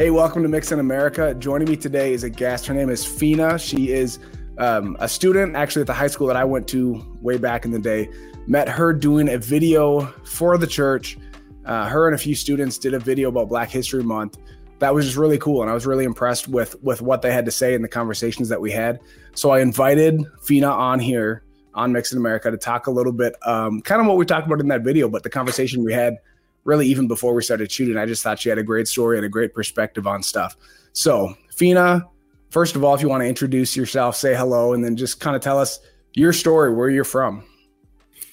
Hey, welcome to Mix in America. Joining me today is a guest. Her name is Fina. She is um, a student actually at the high school that I went to way back in the day. Met her doing a video for the church. Uh, her and a few students did a video about Black History Month. That was just really cool, and I was really impressed with with what they had to say and the conversations that we had. So I invited Fina on here on Mix in America to talk a little bit, um, kind of what we talked about in that video, but the conversation we had really even before we started shooting. I just thought she had a great story and a great perspective on stuff. So, Fina, first of all, if you want to introduce yourself, say hello, and then just kind of tell us your story, where you're from.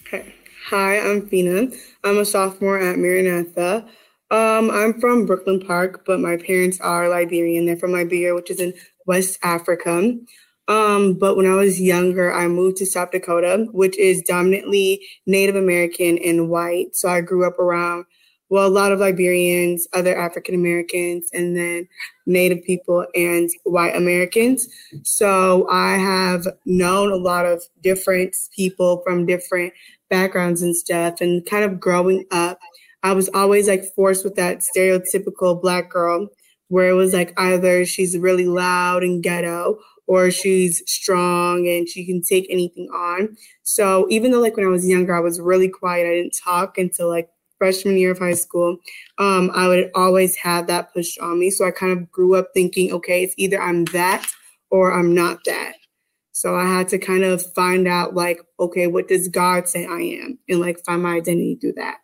Okay. Hi, I'm Fina. I'm a sophomore at Maranatha. Um, I'm from Brooklyn Park, but my parents are Liberian. They're from Liberia, which is in West Africa. Um, but when I was younger, I moved to South Dakota, which is dominantly Native American and white. So I grew up around well, a lot of Liberians, other African Americans, and then Native people and white Americans. So I have known a lot of different people from different backgrounds and stuff. And kind of growing up, I was always like forced with that stereotypical black girl where it was like either she's really loud and ghetto or she's strong and she can take anything on. So even though like when I was younger, I was really quiet, I didn't talk until like freshman year of high school, um, I would always have that pushed on me. So I kind of grew up thinking, okay, it's either I'm that or I'm not that. So I had to kind of find out, like, okay, what does God say I am? And like find my identity through that.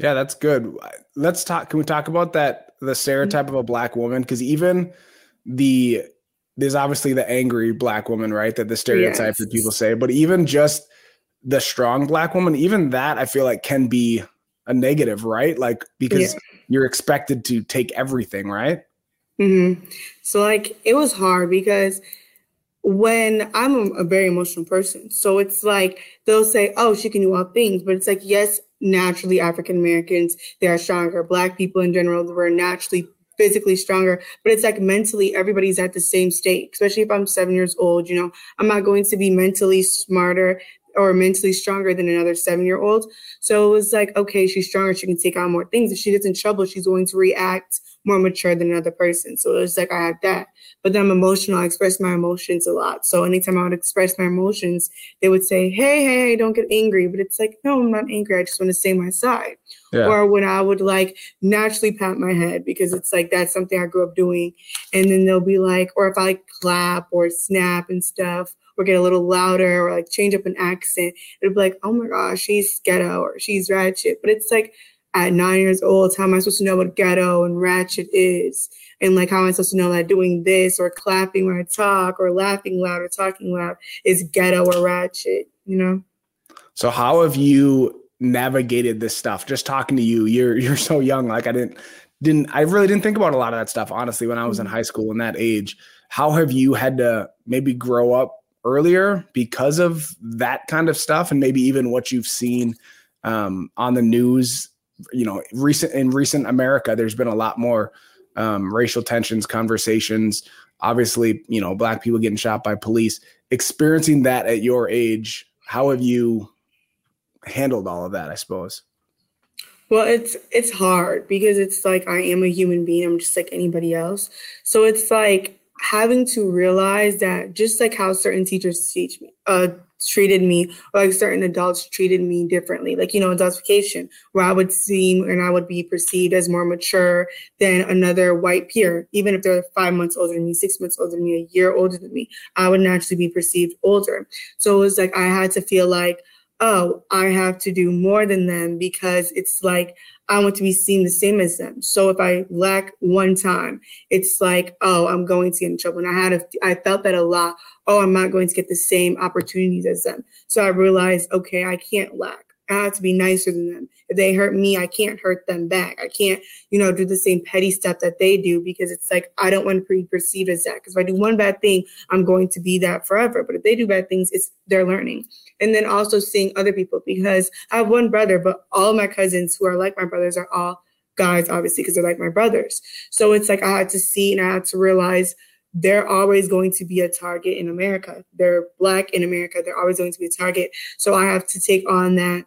Yeah, that's good. Let's talk. Can we talk about that? The stereotype of a black woman? Because even the, there's obviously the angry black woman, right? That the stereotype yes. that people say, but even just the strong black woman, even that I feel like can be a negative, right? Like because yeah. you're expected to take everything, right? Mm-hmm. So like it was hard because when I'm a, a, very emotional person, so it's like they'll say, "Oh, she can do all things," but it's like, yes, naturally African Americans they are stronger. Black people in general were naturally physically stronger, but it's like mentally everybody's at the same state. Especially if I'm seven years old, you know, I'm not going to be mentally smarter or mentally stronger than another seven year old. So it was like, okay, she's stronger. She can take on more things. If she gets in trouble, she's going to react more mature than another person. So it was like, I have that. But then I'm emotional. I express my emotions a lot. So anytime I would express my emotions, they would say, hey, hey, hey, don't get angry. But it's like, no, I'm not angry. I just want to say my side. Yeah. Or when I would like naturally pat my head because it's like that's something I grew up doing. And then they'll be like, or if I like clap or snap and stuff, or get a little louder or like change up an accent, it'd be like, oh my gosh, she's ghetto or she's ratchet. But it's like at nine years old, how am I supposed to know what ghetto and ratchet is? And like, how am I supposed to know that doing this or clapping when I talk or laughing loud or talking loud is ghetto or ratchet, you know? So, how have you navigated this stuff? Just talking to you, you're you're so young. Like, I didn't didn't I really didn't think about a lot of that stuff honestly when I was in mm-hmm. high school in that age. How have you had to maybe grow up earlier because of that kind of stuff and maybe even what you've seen um, on the news you know recent in recent america there's been a lot more um, racial tensions conversations obviously you know black people getting shot by police experiencing that at your age how have you handled all of that i suppose. Well it's it's hard because it's like i am a human being i'm just like anybody else. So it's like having to realize that just like how certain teachers teach me, uh, treated me, or like certain adults treated me differently, like, you know, adultification, where I would seem and I would be perceived as more mature than another white peer, even if they're five months older than me, six months older than me, a year older than me, I would naturally be perceived older. So it was like I had to feel like, oh, I have to do more than them because it's like I want to be seen the same as them. So if I lack one time, it's like, oh, I'm going to get in trouble. And I had a, I felt that a lot. Oh, I'm not going to get the same opportunities as them. So I realized, okay, I can't lack. I have to be nicer than them. If they hurt me, I can't hurt them back. I can't, you know, do the same petty stuff that they do because it's like I don't want to be perceived as that. Because if I do one bad thing, I'm going to be that forever. But if they do bad things, it's they're learning. And then also seeing other people because I have one brother, but all my cousins who are like my brothers are all guys, obviously, because they're like my brothers. So it's like I had to see and I had to realize they're always going to be a target in America. They're black in America. They're always going to be a target. So I have to take on that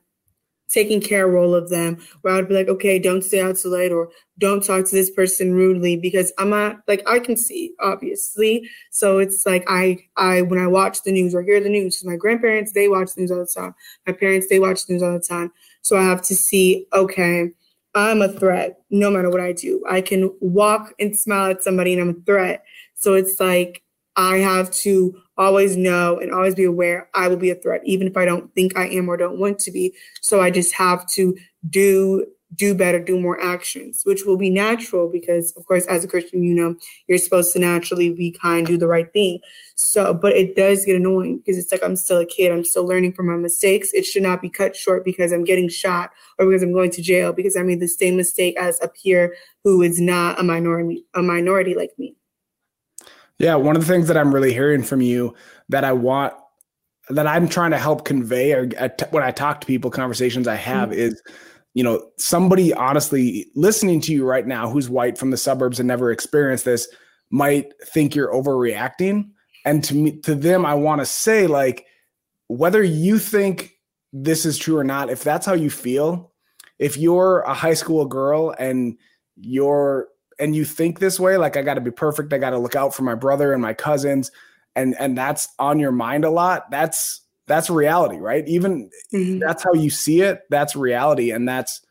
taking care role of them where I would be like, okay, don't stay out too late or don't talk to this person rudely because I'm not like I can see obviously. So it's like I I when I watch the news or hear the news, my grandparents they watch the news all the time. My parents they watch the news all the time. So I have to see, okay, I'm a threat no matter what I do. I can walk and smile at somebody and I'm a threat. So it's like I have to always know and always be aware I will be a threat, even if I don't think I am or don't want to be. So I just have to do do better, do more actions, which will be natural because, of course, as a Christian, you know, you're supposed to naturally be kind, do the right thing. So, but it does get annoying because it's like I'm still a kid. I'm still learning from my mistakes. It should not be cut short because I'm getting shot or because I'm going to jail because I made the same mistake as a peer who is not a minority, a minority like me. Yeah, one of the things that I'm really hearing from you that I want that I'm trying to help convey or when I talk to people conversations I have mm-hmm. is you know somebody honestly listening to you right now who's white from the suburbs and never experienced this might think you're overreacting and to me to them I want to say like whether you think this is true or not if that's how you feel if you're a high school girl and you're and you think this way, like I got to be perfect, I got to look out for my brother and my cousins, and and that's on your mind a lot. That's that's reality, right? Even mm-hmm. that's how you see it. That's reality, and that's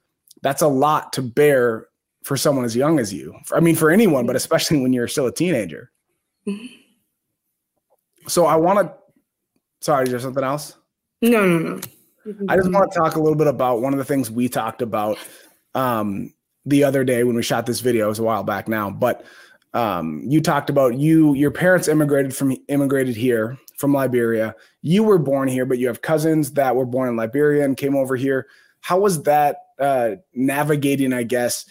that's a lot to bear for someone as young as you. I mean, for anyone, but especially when you're still a teenager. Mm-hmm. So I want to. Sorry, is there something else? No, no, no. I just want to talk a little bit about one of the things we talked about um, the other day when we shot this video. It was a while back now, but um, you talked about you your parents immigrated from immigrated here from Liberia. You were born here, but you have cousins that were born in Liberia and came over here. How was that uh, navigating? I guess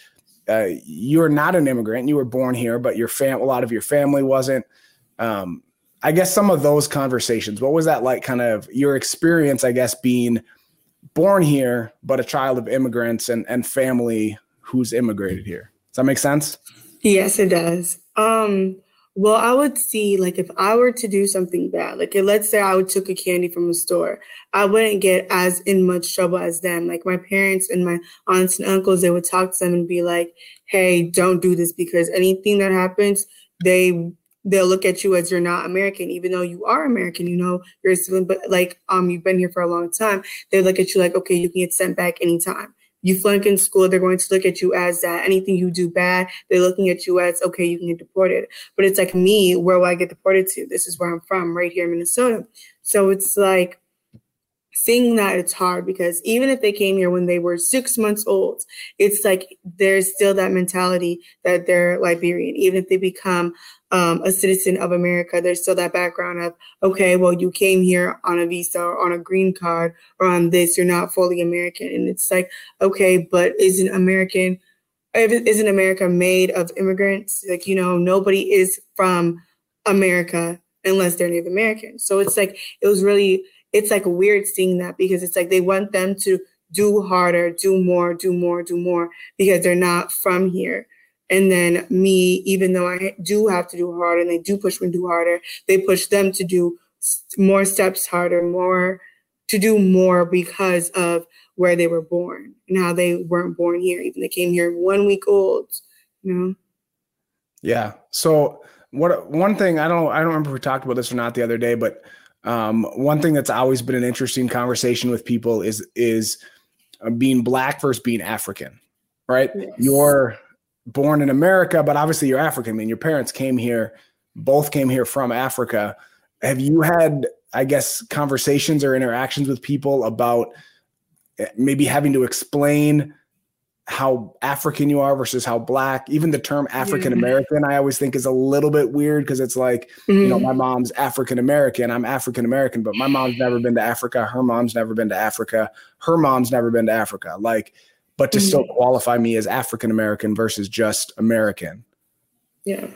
uh, you're not an immigrant. You were born here, but your fam a lot of your family wasn't. Um, I guess some of those conversations. What was that like? Kind of your experience, I guess, being born here, but a child of immigrants and and family who's immigrated here. Does that make sense? Yes, it does. Um, well, I would see like if I were to do something bad, like let's say I would took a candy from a store, I wouldn't get as in much trouble as them. Like my parents and my aunts and uncles, they would talk to them and be like, "Hey, don't do this because anything that happens, they they'll look at you as you're not American, even though you are American. You know, you're a civilian, but like um, you've been here for a long time. They look at you like, okay, you can get sent back anytime you flunk in school, they're going to look at you as that. Anything you do bad, they're looking at you as, okay, you can get deported. But it's like me, where will I get deported to? This is where I'm from, right here in Minnesota. So it's like, seeing that it's hard because even if they came here when they were six months old, it's like there's still that mentality that they're Liberian. Even if they become um, a citizen of America, there's still that background of, okay, well, you came here on a visa or on a green card or on this, you're not fully American. And it's like, okay, but isn't American, isn't America made of immigrants? Like, you know, nobody is from America unless they're Native American. So it's like, it was really, it's like weird seeing that because it's like they want them to do harder, do more, do more, do more because they're not from here. And then me, even though I do have to do harder and they do push me to do harder, they push them to do more steps harder, more to do more because of where they were born and how they weren't born here. Even they came here one week old, you know? Yeah. So what one thing I don't I don't remember if we talked about this or not the other day, but um, one thing that's always been an interesting conversation with people is is uh, being black versus being African, right? Yes. You're born in America, but obviously you're African. I mean, your parents came here, both came here from Africa. Have you had, I guess, conversations or interactions with people about eh, maybe having to explain how African you are versus how black. Even the term African American, I always think is a little bit weird because it's like, mm-hmm. you know, mm-hmm. my mom's African American, I'm African American, but my mom's never been to Africa. Her mom's never been to Africa. Her mom's never been to Africa. Like, but to mm-hmm. still qualify me as African American versus just American. Yeah.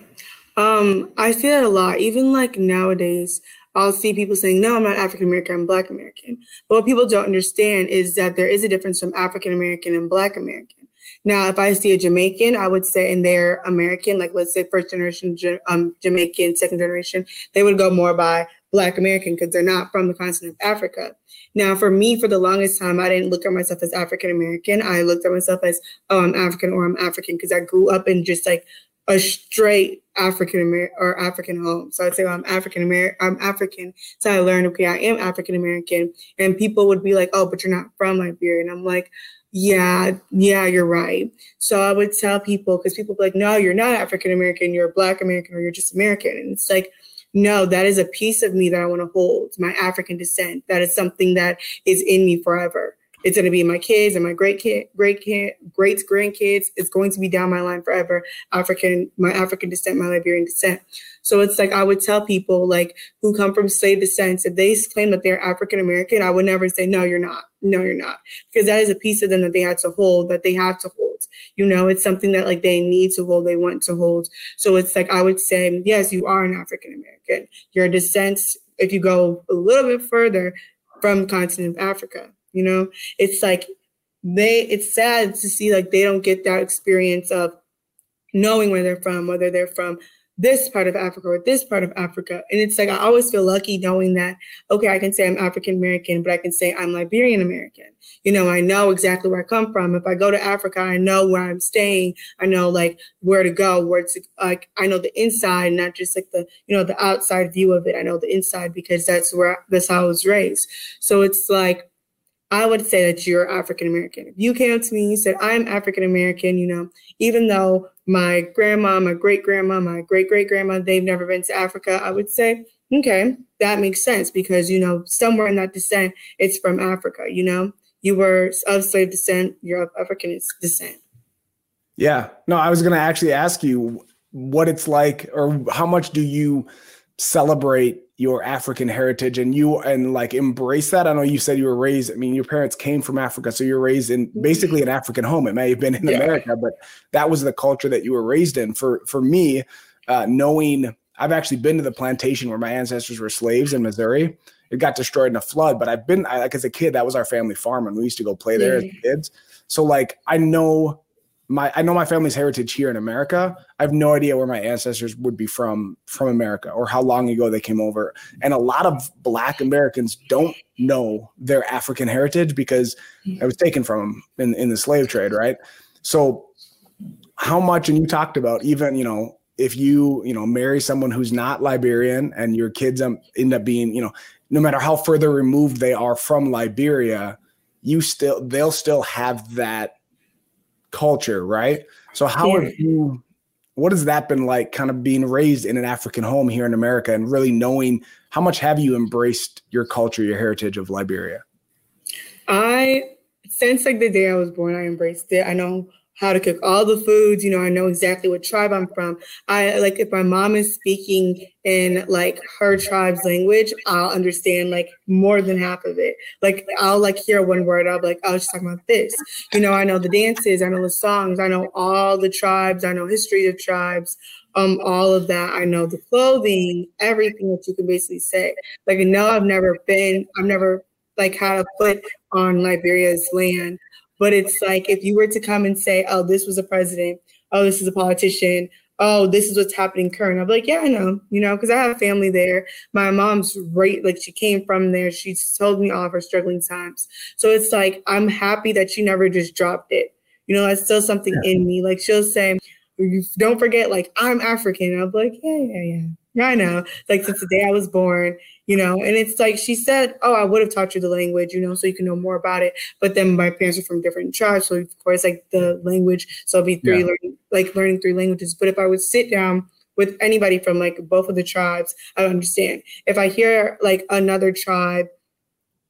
Um, I see that a lot. Even like nowadays, I'll see people saying, no, I'm not African American, I'm Black American. But what people don't understand is that there is a difference from African American and Black American. Now, if I see a Jamaican, I would say, and they're American, like let's say first generation um, Jamaican, second generation, they would go more by Black American because they're not from the continent of Africa. Now, for me, for the longest time, I didn't look at myself as African American. I looked at myself as, oh, I'm African or I'm African because I grew up in just like a straight African American or African home. So I'd say well, I'm African American. I'm African. So I learned, okay, I am African American. And people would be like, oh, but you're not from Liberia. And I'm like, yeah, yeah, you're right. So I would tell people because people be like, no, you're not African American. You're Black American or you're just American. And it's like, no, that is a piece of me that I want to hold. My African descent. That is something that is in me forever. It's going to be my kids and my great kid, great kid, great grandkids. It's going to be down my line forever. African, my African descent, my Liberian descent. So it's like I would tell people like who come from slave descent, if they claim that they're African American, I would never say no, you're not. No, you're not, because that is a piece of them that they had to hold, that they have to hold. You know, it's something that like they need to hold, they want to hold. So it's like I would say, yes, you are an African American. Your descent, if you go a little bit further, from continent of Africa. You know, it's like they it's sad to see like they don't get that experience of knowing where they're from, whether they're from this part of Africa or this part of Africa. And it's like I always feel lucky knowing that, okay, I can say I'm African American, but I can say I'm Liberian American. You know, I know exactly where I come from. If I go to Africa, I know where I'm staying. I know like where to go, where to like I know the inside, not just like the, you know, the outside view of it. I know the inside because that's where that's how I was raised. So it's like I would say that you're African American. If you came to me and you said, I'm African American, you know, even though my grandma, my great grandma, my great great grandma, they've never been to Africa, I would say, okay, that makes sense because, you know, somewhere in that descent, it's from Africa, you know, you were of slave descent, you're of African descent. Yeah. No, I was going to actually ask you what it's like or how much do you celebrate your African heritage and you and like embrace that. I know you said you were raised, I mean, your parents came from Africa, so you're raised in basically an African home. It may have been in yeah. America, but that was the culture that you were raised in. For for me, uh, knowing I've actually been to the plantation where my ancestors were slaves in Missouri. It got destroyed in a flood, but I've been I, like as a kid, that was our family farm, and we used to go play there yeah. as kids. So like I know my I know my family's heritage here in America. I have no idea where my ancestors would be from from America or how long ago they came over. And a lot of black Americans don't know their African heritage because it was taken from them in, in the slave trade, right? So how much and you talked about even, you know, if you, you know, marry someone who's not Liberian and your kids end up being, you know, no matter how further removed they are from Liberia, you still they'll still have that culture, right? So how yeah. have you what has that been like kind of being raised in an African home here in America and really knowing how much have you embraced your culture, your heritage of Liberia? I since like the day I was born, I embraced it. I know how to cook all the foods. You know, I know exactly what tribe I'm from. I like if my mom is speaking in like her tribe's language, I'll understand like more than half of it. Like I'll like hear one word, I'll be like, oh, she's talking about this. You know, I know the dances, I know the songs, I know all the tribes, I know history of tribes, um, all of that. I know the clothing, everything that you can basically say. Like, no, I've never been, I've never like had a foot on Liberia's land but it's like if you were to come and say, oh, this was a president, oh, this is a politician, oh, this is what's happening current. I'm like, yeah, I know, you know, because I have family there. My mom's right, like she came from there. She's told me all of her struggling times. So it's like, I'm happy that she never just dropped it. You know, that's still something yeah. in me. Like she'll say, don't forget, like, I'm African. I'm like, yeah, yeah, yeah. Yeah, I know. Like since the day I was born, you know, and it's like she said, Oh, I would have taught you the language, you know, so you can know more about it. But then my parents are from different tribes. So of course like the language. So i'll be three yeah. learning like learning three languages. But if I would sit down with anybody from like both of the tribes, I understand. If I hear like another tribe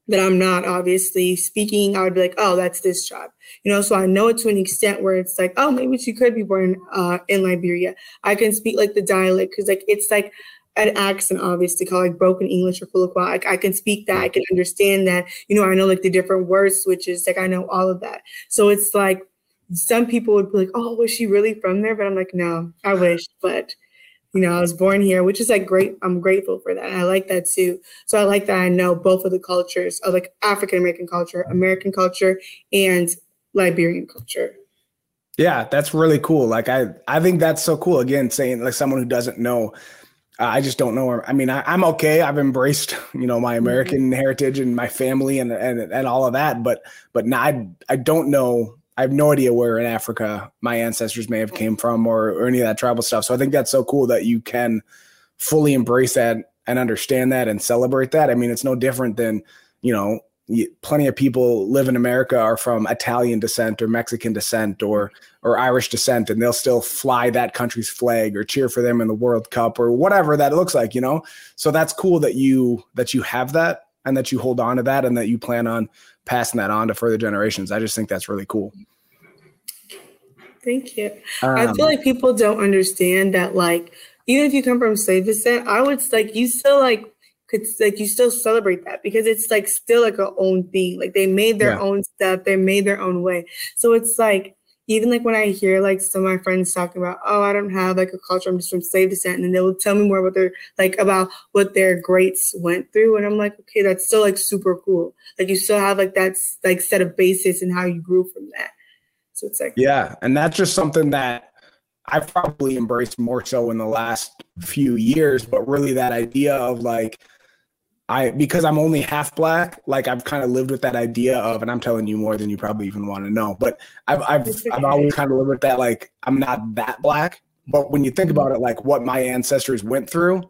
that I'm not obviously speaking, I would be like, oh, that's this tribe. You know, so I know it to an extent where it's like, oh, maybe she could be born uh, in Liberia. I can speak like the dialect because like it's like an accent, obviously, called like broken English or Kulakwa. Like I can speak that, I can understand that. You know, I know like the different word switches, like I know all of that. So it's like some people would be like, oh, was she really from there? But I'm like, no, I wish, but you know, I was born here, which is like great. I'm grateful for that. I like that too. So I like that I know both of the cultures of like African American culture, American culture, and Liberian culture. Yeah, that's really cool. Like I I think that's so cool. Again, saying like someone who doesn't know. I just don't know. I mean, I, am okay. I've embraced, you know, my American mm-hmm. heritage and my family and, and and all of that. But but now I I don't know. I have no idea where in Africa my ancestors may have came from or, or any of that tribal stuff. So I think that's so cool that you can fully embrace that and understand that and celebrate that. I mean, it's no different than you know plenty of people live in America are from Italian descent or Mexican descent or or Irish descent, and they'll still fly that country's flag or cheer for them in the World Cup or whatever that looks like, you know. So that's cool that you that you have that and that you hold on to that and that you plan on passing that on to further generations. I just think that's really cool. Thank you. Um, I feel like people don't understand that, like, even if you come from slave descent, I would like you still like could like you still celebrate that because it's like still like a own thing. Like they made their yeah. own stuff, they made their own way. So it's like even like when I hear like some of my friends talking about, oh, I don't have like a culture, I'm just from slave descent, and then they will tell me more about their like about what their greats went through, and I'm like, okay, that's still like super cool. Like you still have like that like set of basis and how you grew from that. So it's like yeah, and that's just something that I've probably embraced more so in the last few years, but really that idea of like I because I'm only half black, like I've kind of lived with that idea of, and I'm telling you more than you probably even want to know. But I've I've I've always kind of lived with that, like I'm not that black. But when you think about it, like what my ancestors went through,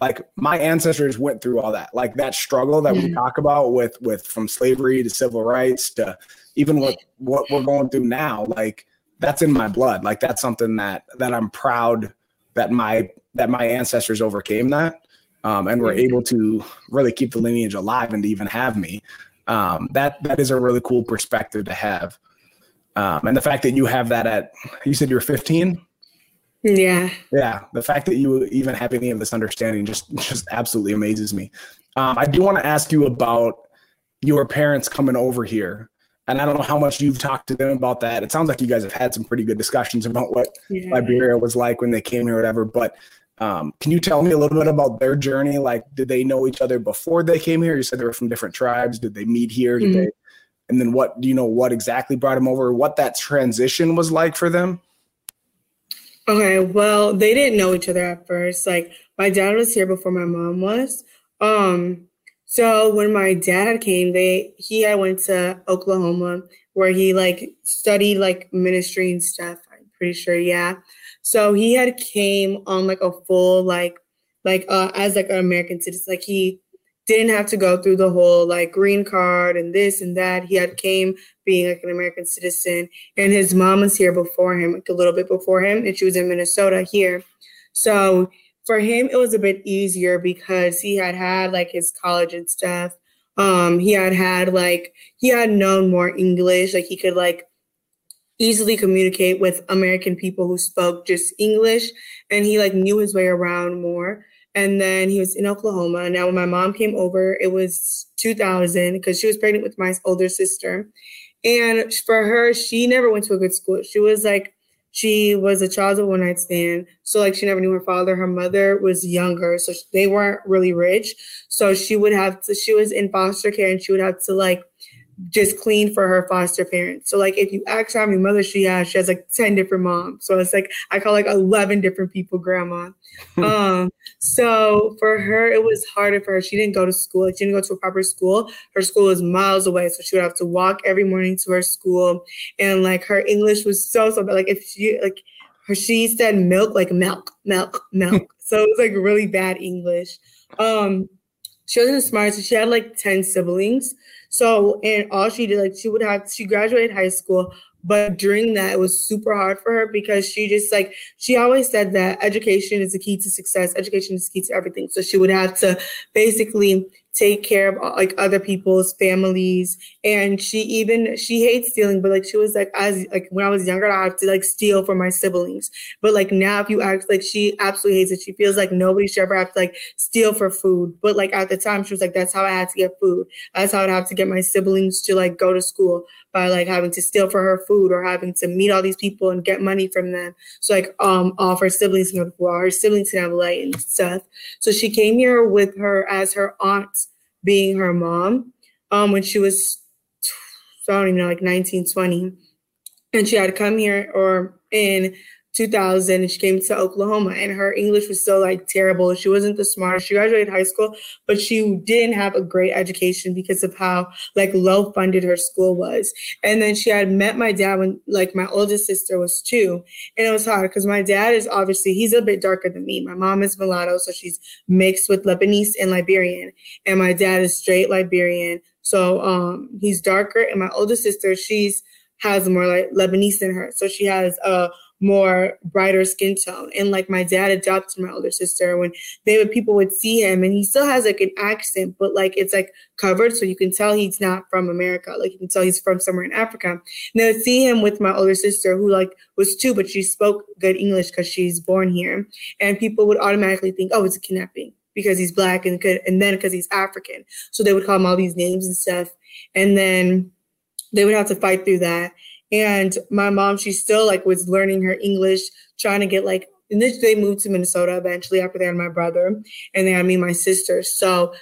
like my ancestors went through all that, like that struggle that we mm-hmm. talk about with with from slavery to civil rights to even what what we're going through now, like that's in my blood. Like that's something that that I'm proud that my that my ancestors overcame that um, and were able to really keep the lineage alive and to even have me. Um, that that is a really cool perspective to have. Um, and the fact that you have that at you said you were 15 yeah yeah the fact that you even have any of this understanding just just absolutely amazes me um, i do want to ask you about your parents coming over here and i don't know how much you've talked to them about that it sounds like you guys have had some pretty good discussions about what yeah. liberia was like when they came here or whatever but um, can you tell me a little bit about their journey? Like, did they know each other before they came here? You said they were from different tribes. Did they meet here? Mm-hmm. they? And then what do you know? What exactly brought them over? What that transition was like for them? Okay, well, they didn't know each other at first. Like, my dad was here before my mom was. Um, so when my dad came, they he had went to Oklahoma where he like studied like ministry and stuff. I'm pretty sure, yeah. So he had came on like a full like like uh as like an American citizen. Like he didn't have to go through the whole like green card and this and that. He had came being like an American citizen, and his mom was here before him, like a little bit before him, and she was in Minnesota here. So for him, it was a bit easier because he had had like his college and stuff. Um, he had had like he had known more English, like he could like easily communicate with American people who spoke just English and he like knew his way around more. And then he was in Oklahoma. Now when my mom came over, it was 2000 because she was pregnant with my older sister. And for her, she never went to a good school. She was like, she was a child of one night stand. So like she never knew her father. Her mother was younger. So they weren't really rich. So she would have to, she was in foster care and she would have to like just clean for her foster parents. So like if you ask how many mothers she has, she has like 10 different moms. So it's like I call like 11 different people grandma. um so for her it was harder for her. She didn't go to school. Like, she didn't go to a proper school. Her school was miles away. So she would have to walk every morning to her school. And like her English was so so bad. Like if she like her she said milk like milk, milk, milk. so it was like really bad English. Um she wasn't smart, so she had like 10 siblings. So, and all she did, like, she would have, she graduated high school, but during that, it was super hard for her because she just like, she always said that education is the key to success, education is the key to everything. So she would have to basically take care of like other people's families. And she even she hates stealing but like she was like as like when i was younger i have to like steal from my siblings. But like now if you ask like she absolutely hates it. She feels like nobody should ever have to like steal for food. But like at the time she was like that's how i had to get food. That's how i'd have to get my siblings to like go to school by like having to steal for her food or having to meet all these people and get money from them so like um all of her siblings go to her siblings have light and stuff so she came here with her as her aunt being her mom um, when she was, I don't even know, like 19, 20. And she had come here or in 2000 and she came to Oklahoma and her English was so like terrible. She wasn't the smartest. She graduated high school, but she didn't have a great education because of how like low funded her school was. And then she had met my dad when like my oldest sister was two. And it was hard because my dad is obviously he's a bit darker than me. My mom is mulatto, so she's mixed with Lebanese and Liberian. And my dad is straight Liberian. So um he's darker. And my oldest sister, she's has more like Lebanese in her. So she has a more brighter skin tone. And like my dad adopted my older sister when they would people would see him and he still has like an accent, but like it's like covered so you can tell he's not from America. Like you can tell he's from somewhere in Africa. And would see him with my older sister who like was two, but she spoke good English because she's born here. And people would automatically think, oh, it's a kidnapping because he's black and could and then because he's African. So they would call him all these names and stuff. And then they would have to fight through that. And my mom, she still like was learning her English, trying to get like, and then they moved to Minnesota eventually after they had my brother and they had me and my sister. So,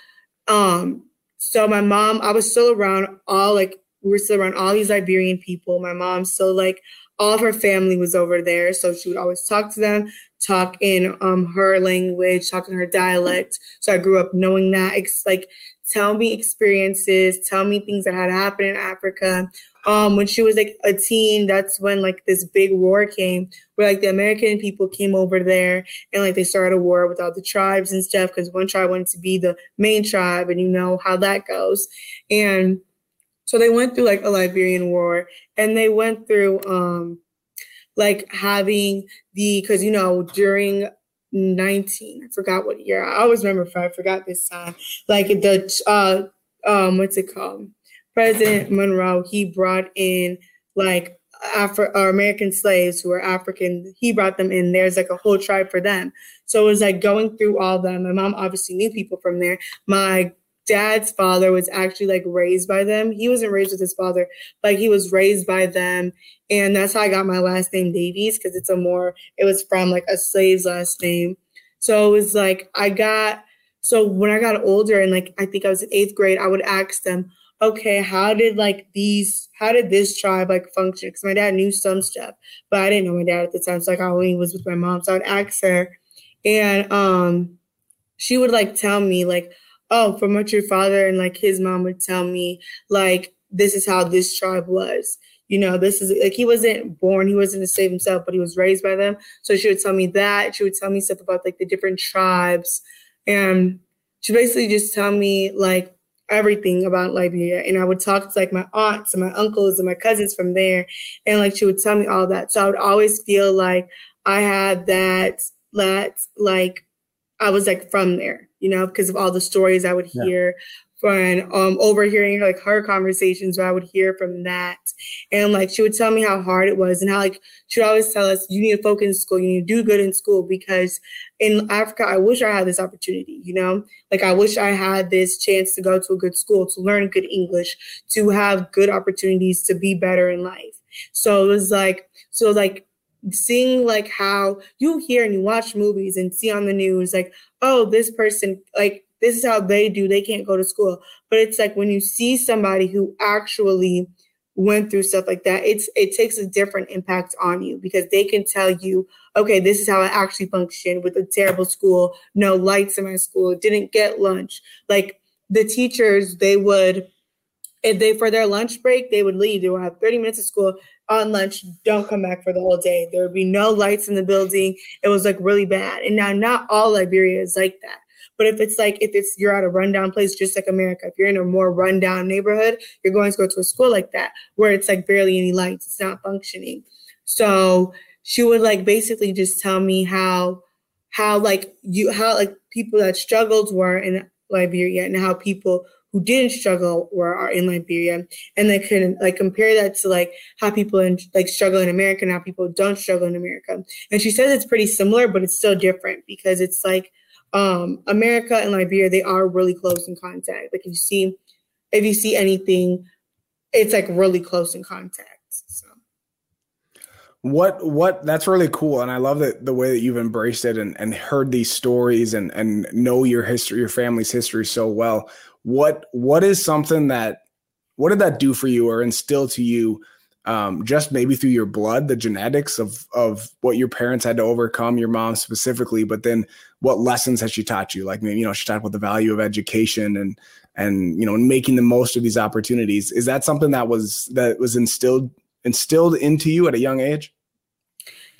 um, so my mom, I was still around all like, we were still around all these Liberian people. My mom still like, all of her family was over there. So she would always talk to them, talk in um, her language, talk in her dialect. So I grew up knowing that. It's like, tell me experiences, tell me things that had happened in Africa, um, when she was like a teen, that's when like this big war came, where like the American people came over there and like they started a war with all the tribes and stuff because one tribe wanted to be the main tribe, and you know how that goes. And so they went through like a Liberian war, and they went through um like having the because you know during 19 i forgot what year i always remember if i forgot this time like the uh um what's it called President Monroe, he brought in like Afro or uh, American slaves who were African. He brought them in. There's like a whole tribe for them. So it was like going through all them. My mom obviously knew people from there. My dad's father was actually like raised by them. He wasn't raised with his father, like he was raised by them. And that's how I got my last name Davies because it's a more, it was from like a slave's last name. So it was like I got, so when I got older and like I think I was in eighth grade, I would ask them, okay, how did like these, how did this tribe like function? Because my dad knew some stuff, but I didn't know my dad at the time. So like I only was with my mom. So I'd ask her and um she would like tell me like, oh, from what your father and like his mom would tell me, like, this is how this tribe was. You know, this is like he wasn't born, he wasn't to save himself, but he was raised by them. So she would tell me that. She would tell me stuff about like the different tribes. And she basically just tell me like everything about Liberia. And I would talk to like my aunts and my uncles and my cousins from there. And like she would tell me all that. So I would always feel like I had that, that like I was like from there, you know, because of all the stories I would hear and um overhearing like her conversations where I would hear from that. And like she would tell me how hard it was and how like she would always tell us you need to focus in school, you need to do good in school because in Africa I wish I had this opportunity, you know? Like I wish I had this chance to go to a good school, to learn good English, to have good opportunities to be better in life. So it was like so like seeing like how you hear and you watch movies and see on the news like oh this person like this is how they do they can't go to school. But it's like when you see somebody who actually went through stuff like that it's it takes a different impact on you because they can tell you okay this is how i actually function with a terrible school no lights in my school didn't get lunch. Like the teachers they would if they for their lunch break they would leave. They would have 30 minutes of school on lunch don't come back for the whole day. There would be no lights in the building. It was like really bad. And now not all liberia is like that but if it's like if it's you're at a rundown place, just like America, if you're in a more rundown neighborhood, you're going to go to a school like that where it's like barely any lights, it's not functioning. So she would like basically just tell me how how like you how like people that struggled were in Liberia and how people who didn't struggle were are in Liberia, and they can like compare that to like how people in like struggle in America and how people don't struggle in America. And she says it's pretty similar, but it's still different because it's like um, America and Liberia, they are really close in contact. Like if you see, if you see anything, it's like really close in contact. So. What what that's really cool, and I love that the way that you've embraced it and, and heard these stories and and know your history, your family's history so well. What what is something that what did that do for you or instill to you um, just maybe through your blood, the genetics of of what your parents had to overcome, your mom specifically, but then what lessons has she taught you? Like you know, she talked about the value of education and and you know making the most of these opportunities. Is that something that was that was instilled instilled into you at a young age?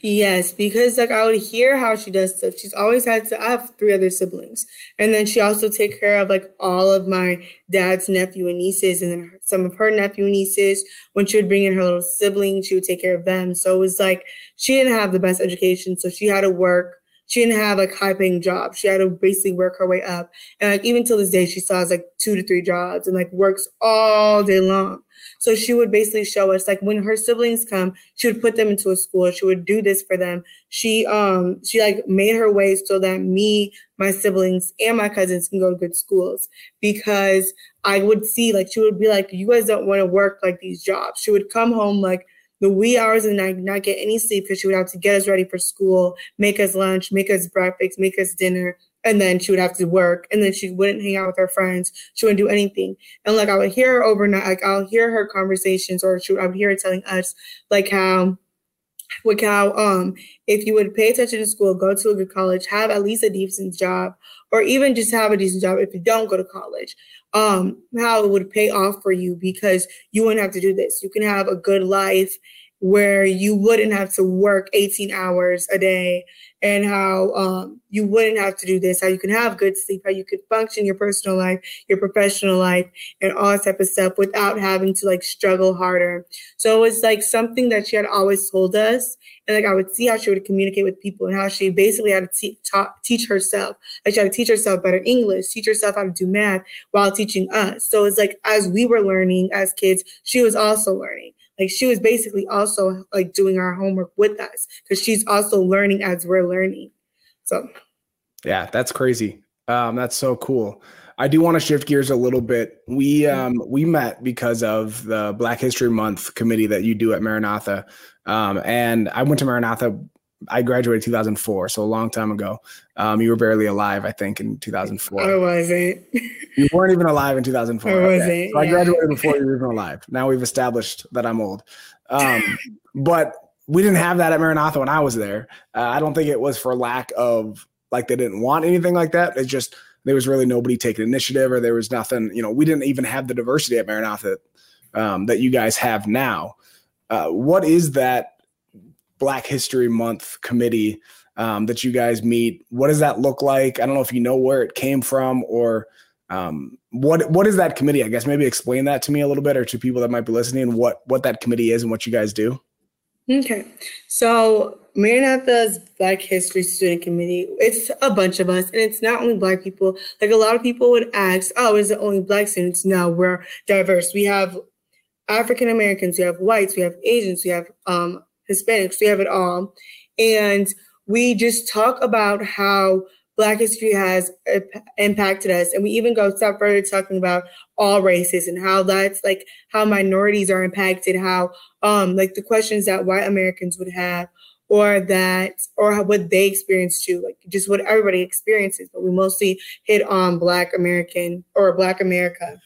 Yes, because like I would hear how she does stuff. She's always had to. I have three other siblings, and then she also take care of like all of my dad's nephew and nieces, and then some of her nephew and nieces. When she would bring in her little siblings, she would take care of them. So it was like she didn't have the best education, so she had to work. She didn't have like high paying jobs. She had to basically work her way up, and like even till this day, she still has like two to three jobs and like works all day long. So she would basically show us like when her siblings come, she would put them into a school. She would do this for them. She um she like made her way so that me, my siblings, and my cousins can go to good schools because I would see like she would be like, you guys don't want to work like these jobs. She would come home like the wee hours of the night, not get any sleep because she would have to get us ready for school, make us lunch, make us breakfast, make us dinner and then she would have to work and then she wouldn't hang out with her friends. She wouldn't do anything. And like i would hear her overnight like i'll hear her conversations or she would, i would hear her telling us like how like how um if you would pay attention to school go to a good college have at least a decent job or even just have a decent job if you don't go to college um how it would pay off for you because you wouldn't have to do this. You can have a good life where you wouldn't have to work 18 hours a day and how um, you wouldn't have to do this, how you can have good sleep, how you could function your personal life, your professional life, and all type of stuff without having to like struggle harder. So it was like something that she had always told us. And like I would see how she would communicate with people and how she basically had to te- teach herself. Like she had to teach herself better English, teach herself how to do math while teaching us. So it's like as we were learning as kids, she was also learning. Like she was basically also like doing our homework with us because she's also learning as we're learning. So, yeah, that's crazy. Um, that's so cool. I do want to shift gears a little bit. We um, we met because of the Black History Month committee that you do at Maranatha, um, and I went to Maranatha I graduated 2004, so a long time ago. Um, you were barely alive, I think, in 2004. I wasn't. you weren't even alive in 2004. I wasn't. Okay. So I graduated before you were even alive. Now we've established that I'm old. Um, but we didn't have that at Maranatha when I was there. Uh, I don't think it was for lack of like they didn't want anything like that. It's just there was really nobody taking initiative, or there was nothing. You know, we didn't even have the diversity at Maranatha um, that you guys have now. Uh, what is that? Black History Month committee um, that you guys meet. What does that look like? I don't know if you know where it came from or um, what what is that committee? I guess maybe explain that to me a little bit or to people that might be listening what what that committee is and what you guys do. Okay, so Maranatha's Black History Student Committee. It's a bunch of us, and it's not only Black people. Like a lot of people would ask, "Oh, is it only Black students?" No, we're diverse. We have African Americans, we have whites, we have Asians, we have um, Hispanics, we have it all. And we just talk about how Black history has impacted us. And we even go step further talking about all races and how that's like how minorities are impacted, how um like the questions that white Americans would have or that or what they experience too, like just what everybody experiences. But we mostly hit on Black American or Black America.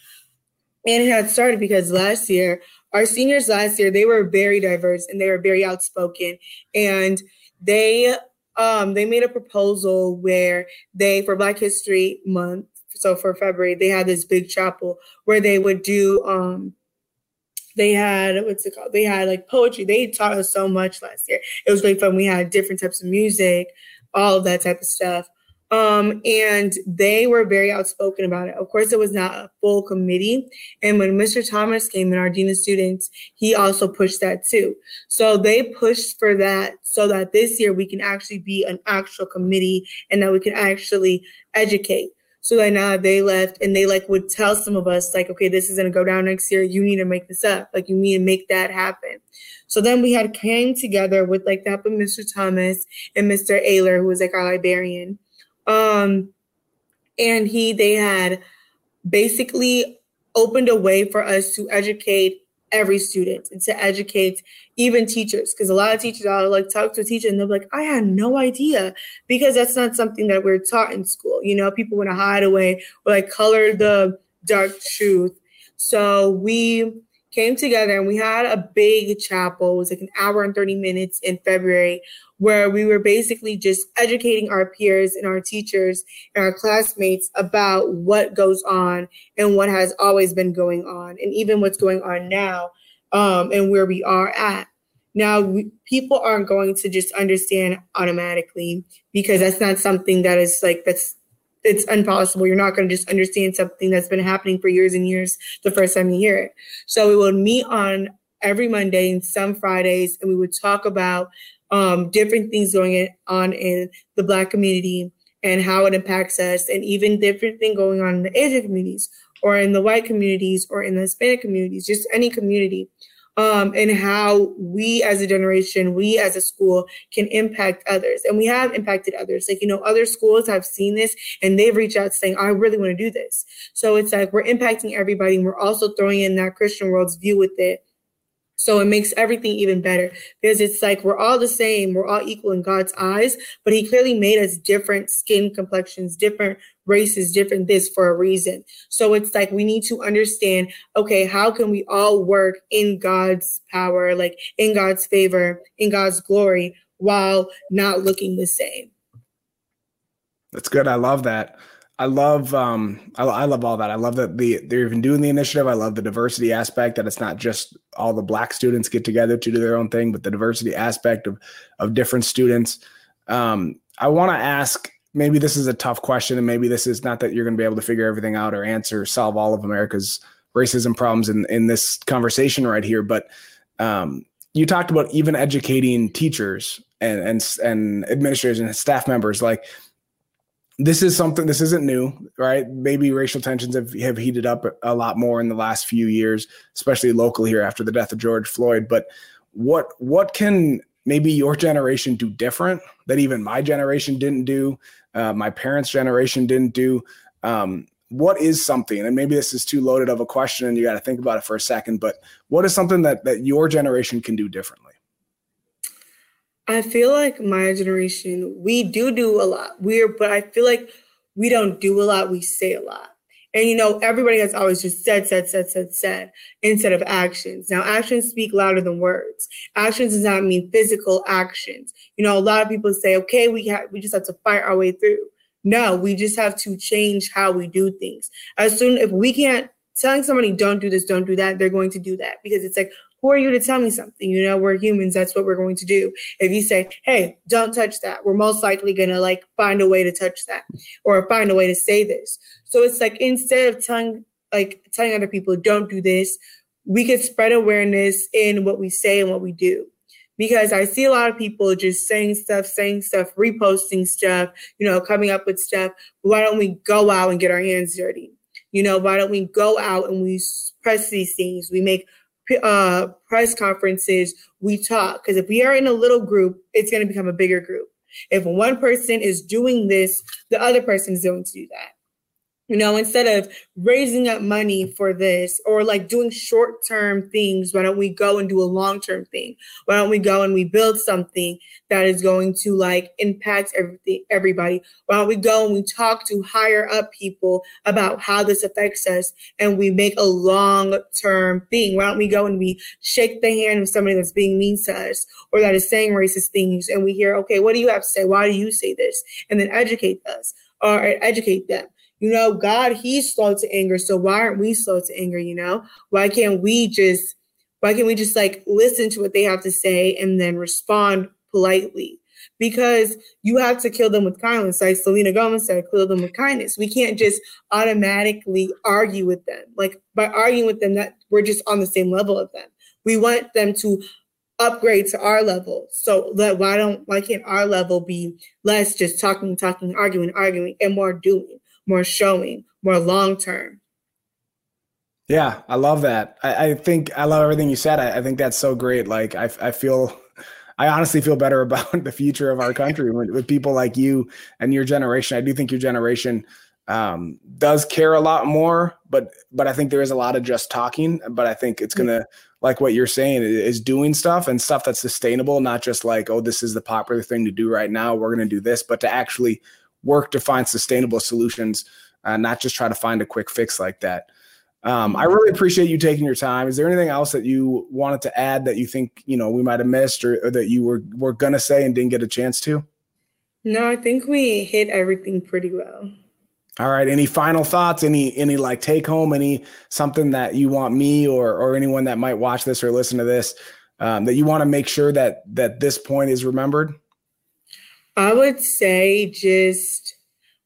And it had started because last year our seniors last year they were very diverse and they were very outspoken. And they um they made a proposal where they for black history month so for february they had this big chapel where they would do um they had what's it called? They had like poetry. They taught us so much last year. It was really fun. We had different types of music all of that type of stuff um, and they were very outspoken about it. Of course, it was not a full committee. And when Mr. Thomas came in, our dean of students, he also pushed that too. So they pushed for that so that this year we can actually be an actual committee and that we can actually educate. So that now they left and they like would tell some of us like, okay, this is gonna go down next year. You need to make this up. Like you need to make that happen. So then we had came together with like that, of Mr. Thomas and Mr. Ayler, who was like our librarian um, and he they had basically opened a way for us to educate every student and to educate even teachers. Because a lot of teachers I'll like talk to a teacher and they're like I had no idea because that's not something that we're taught in school. You know people want to hide away or like color the dark truth. So we came together and we had a big chapel. It was like an hour and 30 minutes in February where we were basically just educating our peers and our teachers and our classmates about what goes on and what has always been going on and even what's going on now um, and where we are at. Now, we, people aren't going to just understand automatically because that's not something that is like that's it's impossible. You're not going to just understand something that's been happening for years and years the first time you hear it. So we would meet on every Monday and some Fridays, and we would talk about um, different things going on in the Black community and how it impacts us, and even different thing going on in the Asian communities or in the white communities or in the Hispanic communities, just any community um, and how we as a generation, we as a school can impact others. And we have impacted others. Like, you know, other schools have seen this and they've reached out saying, I really want to do this. So it's like we're impacting everybody. And we're also throwing in that Christian world's view with it so it makes everything even better because it's like we're all the same, we're all equal in God's eyes, but He clearly made us different skin complexions, different races, different this for a reason. So it's like we need to understand okay, how can we all work in God's power, like in God's favor, in God's glory, while not looking the same? That's good. I love that. I love um I, I, love all that. I love that the they're even doing the initiative. I love the diversity aspect that it's not just all the black students get together to do their own thing, but the diversity aspect of of different students. Um, I want to ask maybe this is a tough question, and maybe this is not that you're going to be able to figure everything out or answer solve all of America's racism problems in in this conversation right here, but um, you talked about even educating teachers and and and administrators and staff members like this is something this isn't new right? Maybe racial tensions have, have heated up a lot more in the last few years especially locally here after the death of george floyd but what what can maybe your generation do different that even my generation didn't do uh, my parents generation didn't do um, what is something and maybe this is too loaded of a question and you got to think about it for a second but what is something that that your generation can do differently I feel like my generation, we do do a lot. We're, but I feel like we don't do a lot. We say a lot. And you know, everybody has always just said, said, said, said, said instead of actions. Now, actions speak louder than words. Actions does not mean physical actions. You know, a lot of people say, okay, we have, we just have to fight our way through. No, we just have to change how we do things. As soon if we can't telling somebody don't do this, don't do that, they're going to do that because it's like, who are you to tell me something? You know, we're humans. That's what we're going to do. If you say, hey, don't touch that, we're most likely going to like find a way to touch that or find a way to say this. So it's like instead of telling, like telling other people, don't do this, we could spread awareness in what we say and what we do. Because I see a lot of people just saying stuff, saying stuff, reposting stuff, you know, coming up with stuff. Why don't we go out and get our hands dirty? You know, why don't we go out and we press these things? We make uh, press conferences, we talk. Because if we are in a little group, it's going to become a bigger group. If one person is doing this, the other person is going to do that. You know, instead of raising up money for this or like doing short term things, why don't we go and do a long term thing? Why don't we go and we build something that is going to like impact everything, everybody? Why don't we go and we talk to higher up people about how this affects us and we make a long term thing? Why don't we go and we shake the hand of somebody that's being mean to us or that is saying racist things and we hear, okay, what do you have to say? Why do you say this? And then educate us or uh, educate them you know, God, He's slow to anger. So why aren't we slow to anger? You know, why can't we just, why can't we just like listen to what they have to say and then respond politely? Because you have to kill them with kindness. Like Selena Gomez said, kill them with kindness. We can't just automatically argue with them. Like by arguing with them, that we're just on the same level of them. We want them to upgrade to our level. So that why don't why can't our level be less just talking, talking, arguing, arguing, and more doing? More showing, more long term. Yeah, I love that. I, I, think I love everything you said. I, I, think that's so great. Like I, I feel, I honestly feel better about the future of our country with, with people like you and your generation. I do think your generation um, does care a lot more, but but I think there is a lot of just talking. But I think it's gonna like what you're saying is doing stuff and stuff that's sustainable, not just like oh this is the popular thing to do right now. We're gonna do this, but to actually work to find sustainable solutions, uh, not just try to find a quick fix like that. Um, I really appreciate you taking your time. Is there anything else that you wanted to add that you think you know we might have missed or, or that you were were gonna say and didn't get a chance to? No, I think we hit everything pretty well. All right. Any final thoughts? Any any like take home? Any something that you want me or or anyone that might watch this or listen to this um, that you want to make sure that that this point is remembered? I would say just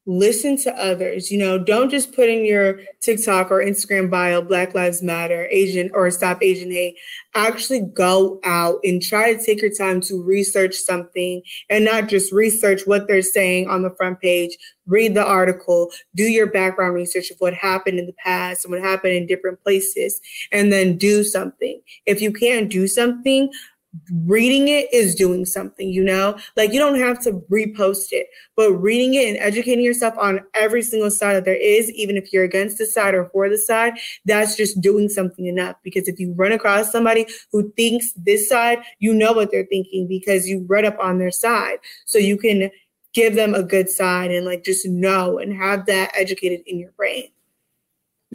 listen to others. You know, don't just put in your TikTok or Instagram bio Black Lives Matter, Asian or Stop Asian Hate. Actually go out and try to take your time to research something and not just research what they're saying on the front page. Read the article, do your background research of what happened in the past and what happened in different places, and then do something. If you can't do something, reading it is doing something, you know? Like you don't have to repost it, but reading it and educating yourself on every single side that there is, even if you're against the side or for the side, that's just doing something enough. Because if you run across somebody who thinks this side, you know what they're thinking because you read up on their side. So you can give them a good side and like just know and have that educated in your brain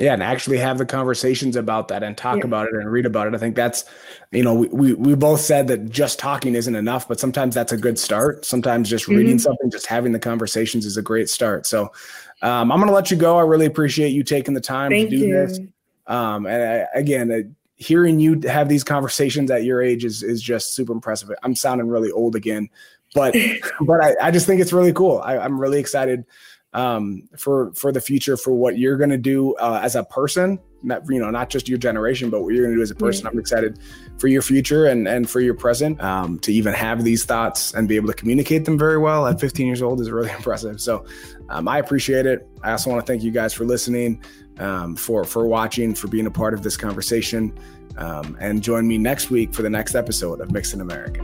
yeah and actually have the conversations about that and talk yeah. about it and read about it. I think that's you know we, we, we both said that just talking isn't enough but sometimes that's a good start. Sometimes just mm-hmm. reading something just having the conversations is a great start. So um, i'm going to let you go. I really appreciate you taking the time Thank to do you. this um, and I, again uh, hearing you have these conversations at your age is is just super impressive. I'm sounding really old again but but I, I just think it's really cool. I, i'm really excited um, for for the future for what you're going to do uh, as a person not you know not just your generation but what you're going to do as a person. I'm excited for your future and and for your present um, to even have these thoughts and be able to communicate them very well at 15 years old is really impressive. So um, i appreciate it. I also want to thank you guys for listening um, for for watching for being a part of this conversation um, and join me next week for the next episode of mixed in america